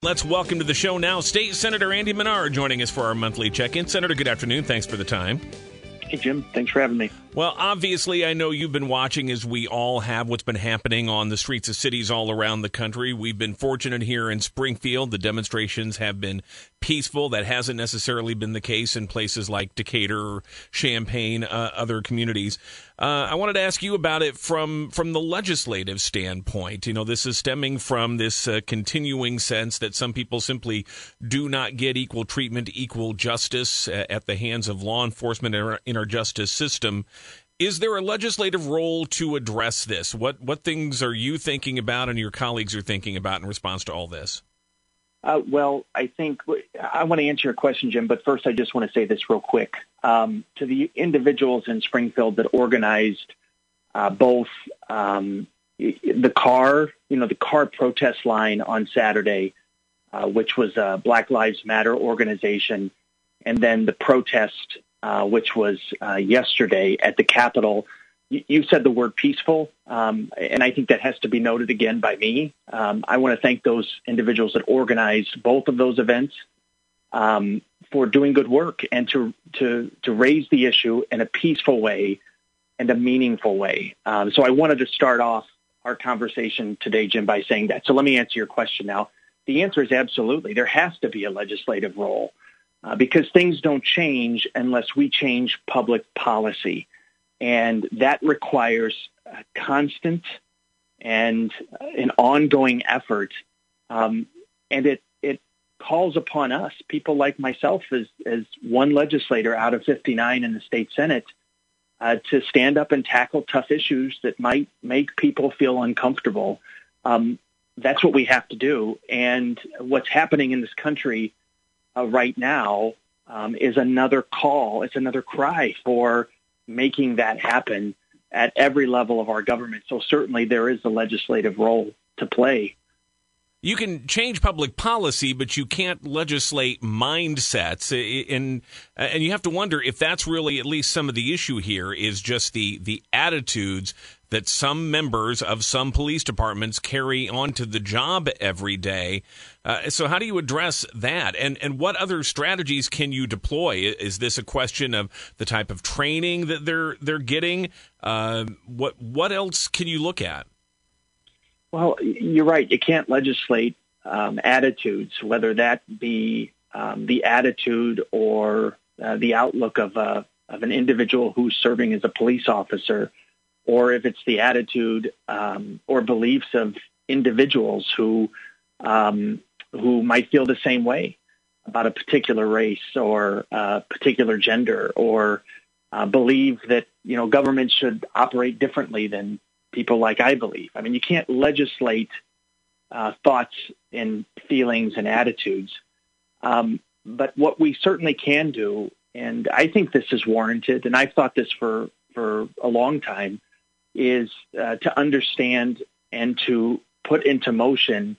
Let's welcome to the show now State Senator Andy Manar joining us for our monthly check in. Senator, good afternoon. Thanks for the time. Hey, Jim. Thanks for having me. Well, obviously, I know you've been watching as we all have what's been happening on the streets of cities all around the country. We've been fortunate here in Springfield. The demonstrations have been peaceful. That hasn't necessarily been the case in places like Decatur, Champaign, uh, other communities. Uh, I wanted to ask you about it from from the legislative standpoint. You know, this is stemming from this uh, continuing sense that some people simply do not get equal treatment, equal justice uh, at the hands of law enforcement in our, in our justice system. Is there a legislative role to address this? What what things are you thinking about, and your colleagues are thinking about in response to all this? Uh, well, I think I want to answer your question, Jim, but first I just want to say this real quick. Um, to the individuals in Springfield that organized uh, both um, the car, you know, the car protest line on Saturday, uh, which was a Black Lives Matter organization, and then the protest, uh, which was uh, yesterday at the Capitol you said the word peaceful, um, and I think that has to be noted again by me. Um, I want to thank those individuals that organized both of those events um, for doing good work and to to to raise the issue in a peaceful way and a meaningful way. Um, so I wanted to start off our conversation today, Jim, by saying that. So let me answer your question now. The answer is absolutely. There has to be a legislative role uh, because things don't change unless we change public policy. And that requires a constant and an ongoing effort. Um, and it, it calls upon us, people like myself as, as one legislator out of 59 in the state Senate, uh, to stand up and tackle tough issues that might make people feel uncomfortable. Um, that's what we have to do. And what's happening in this country uh, right now um, is another call. It's another cry for making that happen at every level of our government. So certainly there is a legislative role to play. You can change public policy, but you can't legislate mindsets, and and you have to wonder if that's really at least some of the issue here is just the the attitudes that some members of some police departments carry onto the job every day. Uh, so, how do you address that? And and what other strategies can you deploy? Is this a question of the type of training that they're they're getting? Uh, what what else can you look at? Well, you're right. You can't legislate um, attitudes, whether that be um, the attitude or uh, the outlook of a of an individual who's serving as a police officer or if it's the attitude um, or beliefs of individuals who um, who might feel the same way about a particular race or a particular gender, or uh, believe that you know government should operate differently than people like I believe. I mean, you can't legislate uh, thoughts and feelings and attitudes, um, but what we certainly can do, and I think this is warranted, and I've thought this for for a long time is uh, to understand and to put into motion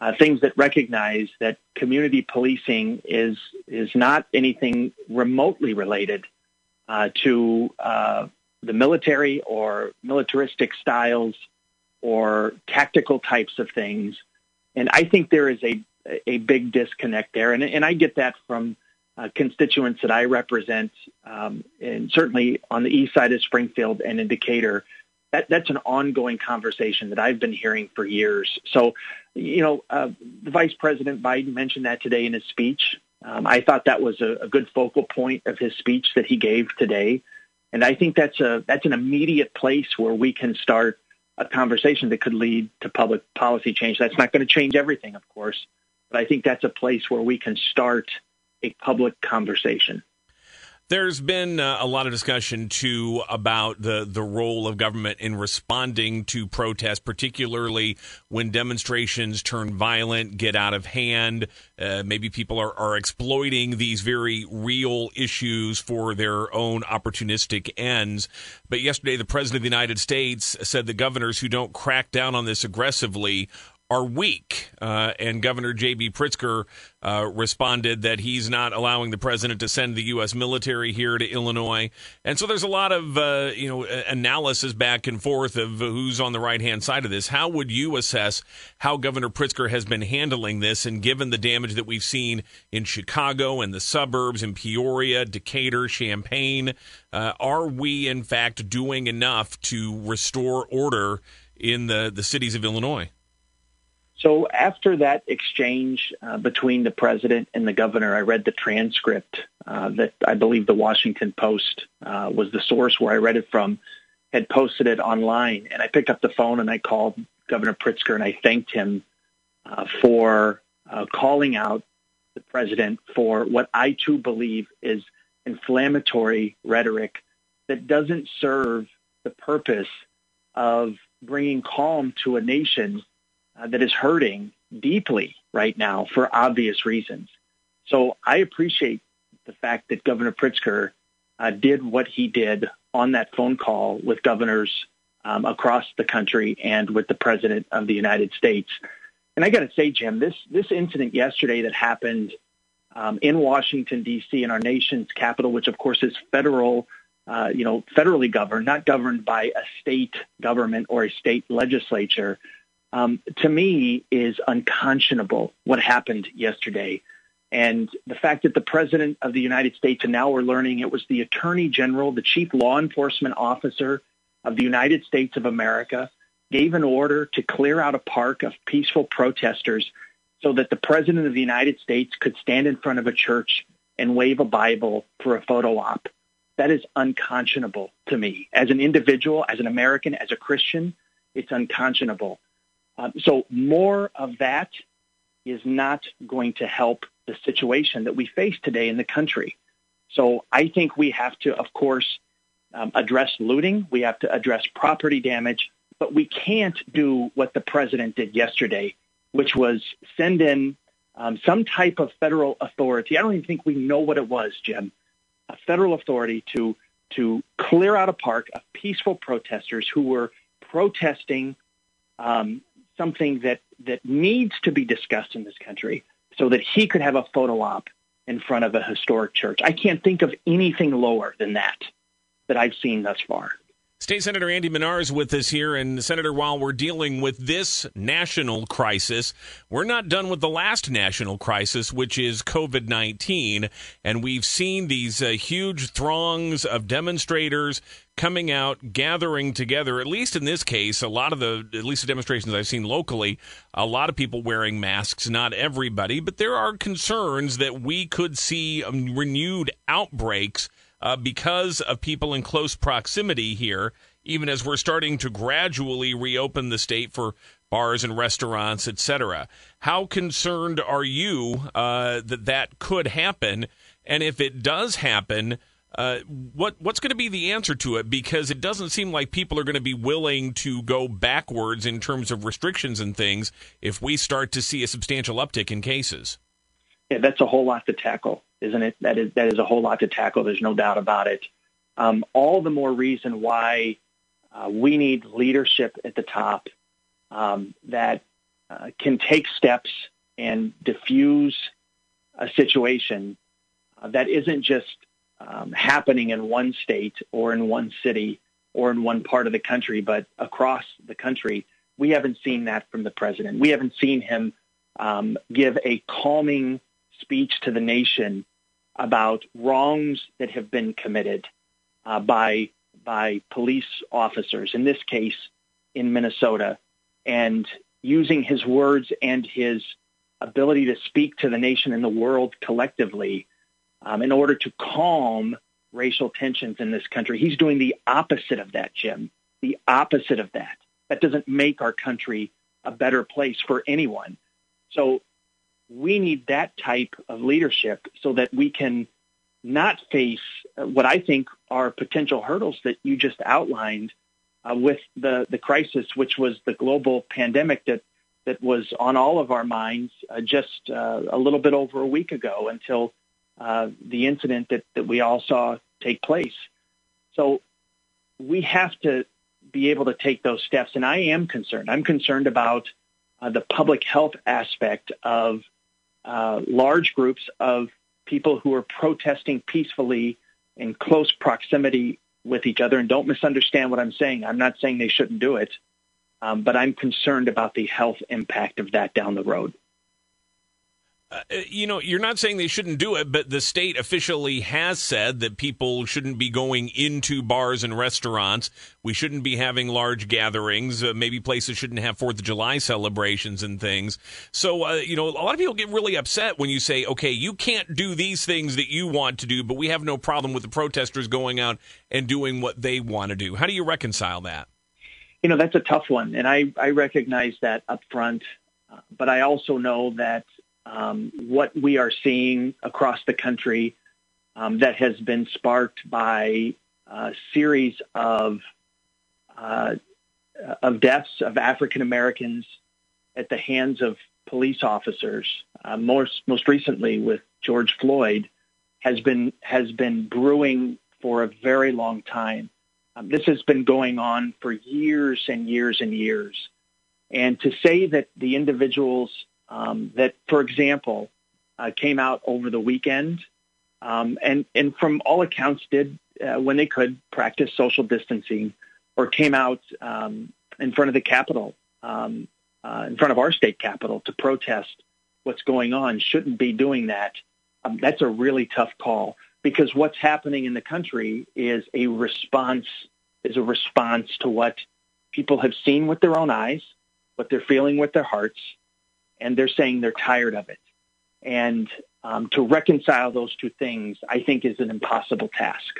uh, things that recognize that community policing is is not anything remotely related uh, to uh, the military or militaristic styles or tactical types of things. And I think there is a a big disconnect there, and and I get that from. Uh, constituents that I represent, um, and certainly on the east side of Springfield and in Decatur, that, that's an ongoing conversation that I've been hearing for years. So, you know, uh, Vice President Biden mentioned that today in his speech. Um, I thought that was a, a, good focal point of his speech that he gave today, and I think that's a that's an immediate place where we can start a conversation that could lead to public policy change. That's not going to change everything, of course, but I think that's a place where we can start a public conversation. There's been uh, a lot of discussion too about the the role of government in responding to protests, particularly when demonstrations turn violent, get out of hand. Uh, maybe people are, are exploiting these very real issues for their own opportunistic ends. But yesterday, the president of the United States said the governors who don't crack down on this aggressively are weak. Uh, and Governor J.B. Pritzker uh, responded that he's not allowing the president to send the U.S. military here to Illinois. And so there's a lot of uh, you know analysis back and forth of who's on the right hand side of this. How would you assess how Governor Pritzker has been handling this, and given the damage that we've seen in Chicago and the suburbs, in Peoria, Decatur, Champaign, uh, are we in fact doing enough to restore order in the the cities of Illinois? So after that exchange uh, between the president and the governor, I read the transcript uh, that I believe the Washington Post uh, was the source where I read it from, had posted it online. And I picked up the phone and I called Governor Pritzker and I thanked him uh, for uh, calling out the president for what I too believe is inflammatory rhetoric that doesn't serve the purpose of bringing calm to a nation uh, that is hurting deeply right now for obvious reasons. So I appreciate the fact that Governor Pritzker uh, did what he did on that phone call with governors um, across the country and with the President of the United States. And I got to say, Jim, this this incident yesterday that happened um, in Washington D.C. in our nation's capital, which of course is federal, uh, you know, federally governed, not governed by a state government or a state legislature um, to me is unconscionable what happened yesterday. And the fact that the President of the United States, and now we're learning it was the Attorney General, the Chief Law Enforcement Officer of the United States of America, gave an order to clear out a park of peaceful protesters so that the President of the United States could stand in front of a church and wave a Bible for a photo op. That is unconscionable to me. As an individual, as an American, as a Christian, it's unconscionable. Um, so more of that is not going to help the situation that we face today in the country. So I think we have to, of course, um, address looting. We have to address property damage, but we can't do what the president did yesterday, which was send in um, some type of federal authority. I don't even think we know what it was, Jim. A federal authority to to clear out a park of peaceful protesters who were protesting um, something that, that needs to be discussed in this country so that he could have a photo op in front of a historic church. I can't think of anything lower than that that I've seen thus far. State Senator Andy Manar is with us here. And, Senator, while we're dealing with this national crisis, we're not done with the last national crisis, which is COVID 19. And we've seen these uh, huge throngs of demonstrators coming out, gathering together. At least in this case, a lot of the, at least the demonstrations I've seen locally, a lot of people wearing masks, not everybody. But there are concerns that we could see um, renewed outbreaks uh, because of people in close proximity here, even as we're starting to gradually reopen the state for bars and restaurants, etc. How concerned are you uh, that that could happen? And if it does happen, uh, what what's going to be the answer to it? Because it doesn't seem like people are going to be willing to go backwards in terms of restrictions and things if we start to see a substantial uptick in cases. Yeah, that's a whole lot to tackle isn't it? That is that is a whole lot to tackle. There's no doubt about it. Um, all the more reason why uh, we need leadership at the top um, that uh, can take steps and diffuse a situation uh, that isn't just um, happening in one state or in one city or in one part of the country, but across the country. We haven't seen that from the president. We haven't seen him um, give a calming speech to the nation about wrongs that have been committed uh, by by police officers. In this case, in Minnesota, and using his words and his ability to speak to the nation and the world collectively um, in order to calm racial tensions in this country. He's doing the opposite of that, Jim. The opposite of that. That doesn't make our country a better place for anyone. So we need that type of leadership so that we can not face what I think are potential hurdles that you just outlined uh, with the, the crisis, which was the global pandemic that, that was on all of our minds uh, just uh, a little bit over a week ago until uh, the incident that, that we all saw take place. So we have to be able to take those steps. And I am concerned. I'm concerned about uh, the public health aspect of uh, large groups of people who are protesting peacefully in close proximity with each other. And don't misunderstand what I'm saying. I'm not saying they shouldn't do it, um, but I'm concerned about the health impact of that down the road. Uh, you know, you're not saying they shouldn't do it, but the state officially has said that people shouldn't be going into bars and restaurants. We shouldn't be having large gatherings. Uh, maybe places shouldn't have Fourth of July celebrations and things. So, uh, you know, a lot of people get really upset when you say, okay, you can't do these things that you want to do, but we have no problem with the protesters going out and doing what they want to do. How do you reconcile that? You know, that's a tough one. And I, I recognize that up front. Uh, but I also know that um, what we are seeing across the country um, that has been sparked by a series of uh, of deaths of African Americans at the hands of police officers. Uh, most most recently with George Floyd has been has been brewing for a very long time. Um, this has been going on for years and years and years. And to say that the individuals um, that, for example, uh, came out over the weekend um, and, and from all accounts did, uh, when they could, practice social distancing or came out um, in front of the Capitol, um, uh, in front of our state capitol to protest what's going on, shouldn't be doing that. Um, that's a really tough call because what's happening in the country is a response is a response to what people have seen with their own eyes, what they're feeling with their hearts, and they're saying they're tired of it. And um, to reconcile those two things, I think, is an impossible task.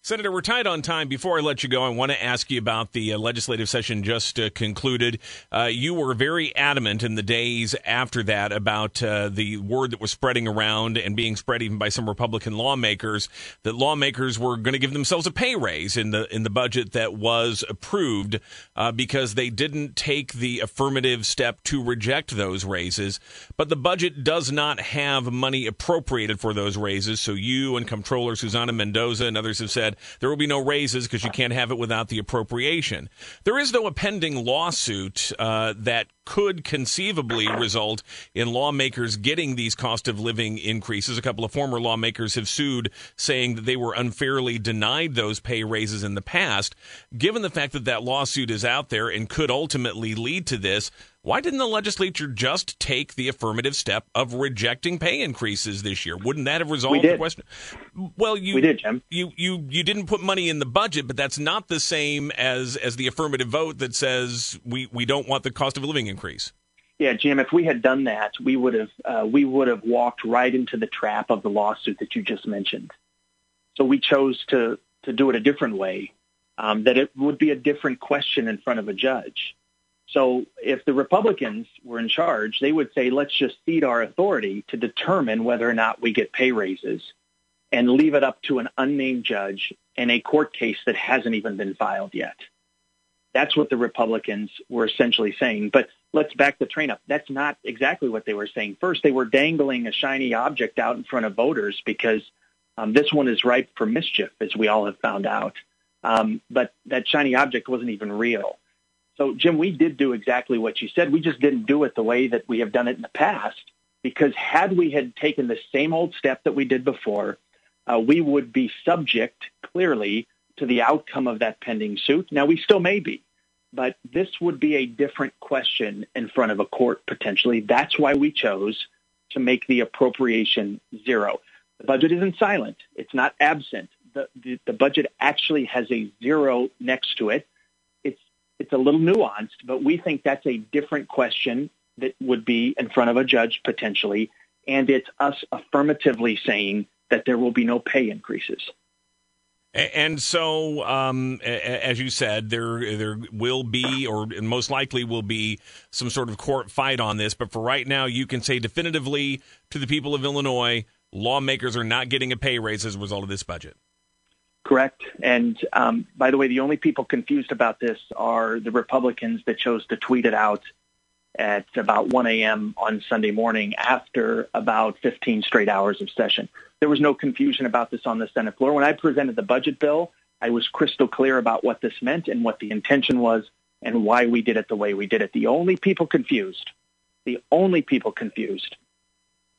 Senator, we're tight on time. Before I let you go, I want to ask you about the uh, legislative session just uh, concluded. Uh, you were very adamant in the days after that about uh, the word that was spreading around and being spread even by some Republican lawmakers that lawmakers were going to give themselves a pay raise in the in the budget that was approved uh, because they didn't take the affirmative step to reject those raises. But the budget does not have money appropriated for those raises. So you and Comptroller Susana Mendoza and others have said said there will be no raises because you can't have it without the appropriation. There is, though, a pending lawsuit uh, that could conceivably result in lawmakers getting these cost of living increases. A couple of former lawmakers have sued, saying that they were unfairly denied those pay raises in the past. Given the fact that that lawsuit is out there and could ultimately lead to this, why didn't the legislature just take the affirmative step of rejecting pay increases this year? Wouldn't that have resolved the question? Well, you we did, Jim. You you you didn't put money in the budget, but that's not the same as as the affirmative vote that says we we don't want the cost of living increase. Yeah, Jim. If we had done that, we would have uh, we would have walked right into the trap of the lawsuit that you just mentioned. So we chose to to do it a different way. Um, that it would be a different question in front of a judge. So if the Republicans were in charge, they would say, let's just cede our authority to determine whether or not we get pay raises and leave it up to an unnamed judge in a court case that hasn't even been filed yet. That's what the Republicans were essentially saying. But let's back the train up. That's not exactly what they were saying. First, they were dangling a shiny object out in front of voters because um, this one is ripe for mischief, as we all have found out. Um, but that shiny object wasn't even real. So, Jim, we did do exactly what you said. We just didn't do it the way that we have done it in the past. Because had we had taken the same old step that we did before, uh, we would be subject clearly to the outcome of that pending suit. Now, we still may be, but this would be a different question in front of a court potentially. That's why we chose to make the appropriation zero. The budget isn't silent. It's not absent. The, the, the budget actually has a zero next to it it's it's a little nuanced, but we think that's a different question that would be in front of a judge potentially, and it's us affirmatively saying that there will be no pay increases. And so, um, as you said, there there will be, or most likely will be, some sort of court fight on this. But for right now, you can say definitively to the people of Illinois, lawmakers are not getting a pay raise as a result of this budget. Correct. And um, by the way, the only people confused about this are the Republicans that chose to tweet it out at about 1 a.m. on Sunday morning after about 15 straight hours of session. There was no confusion about this on the Senate floor. When I presented the budget bill, I was crystal clear about what this meant and what the intention was. and why we did it the way we did it. The only people confused, the only people confused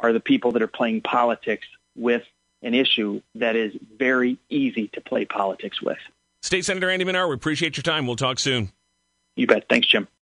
are the people that are playing politics with an issue that is very easy to play politics with. State Senator Andy Manar, we appreciate your time. We'll talk soon. You bet. Thanks, Jim.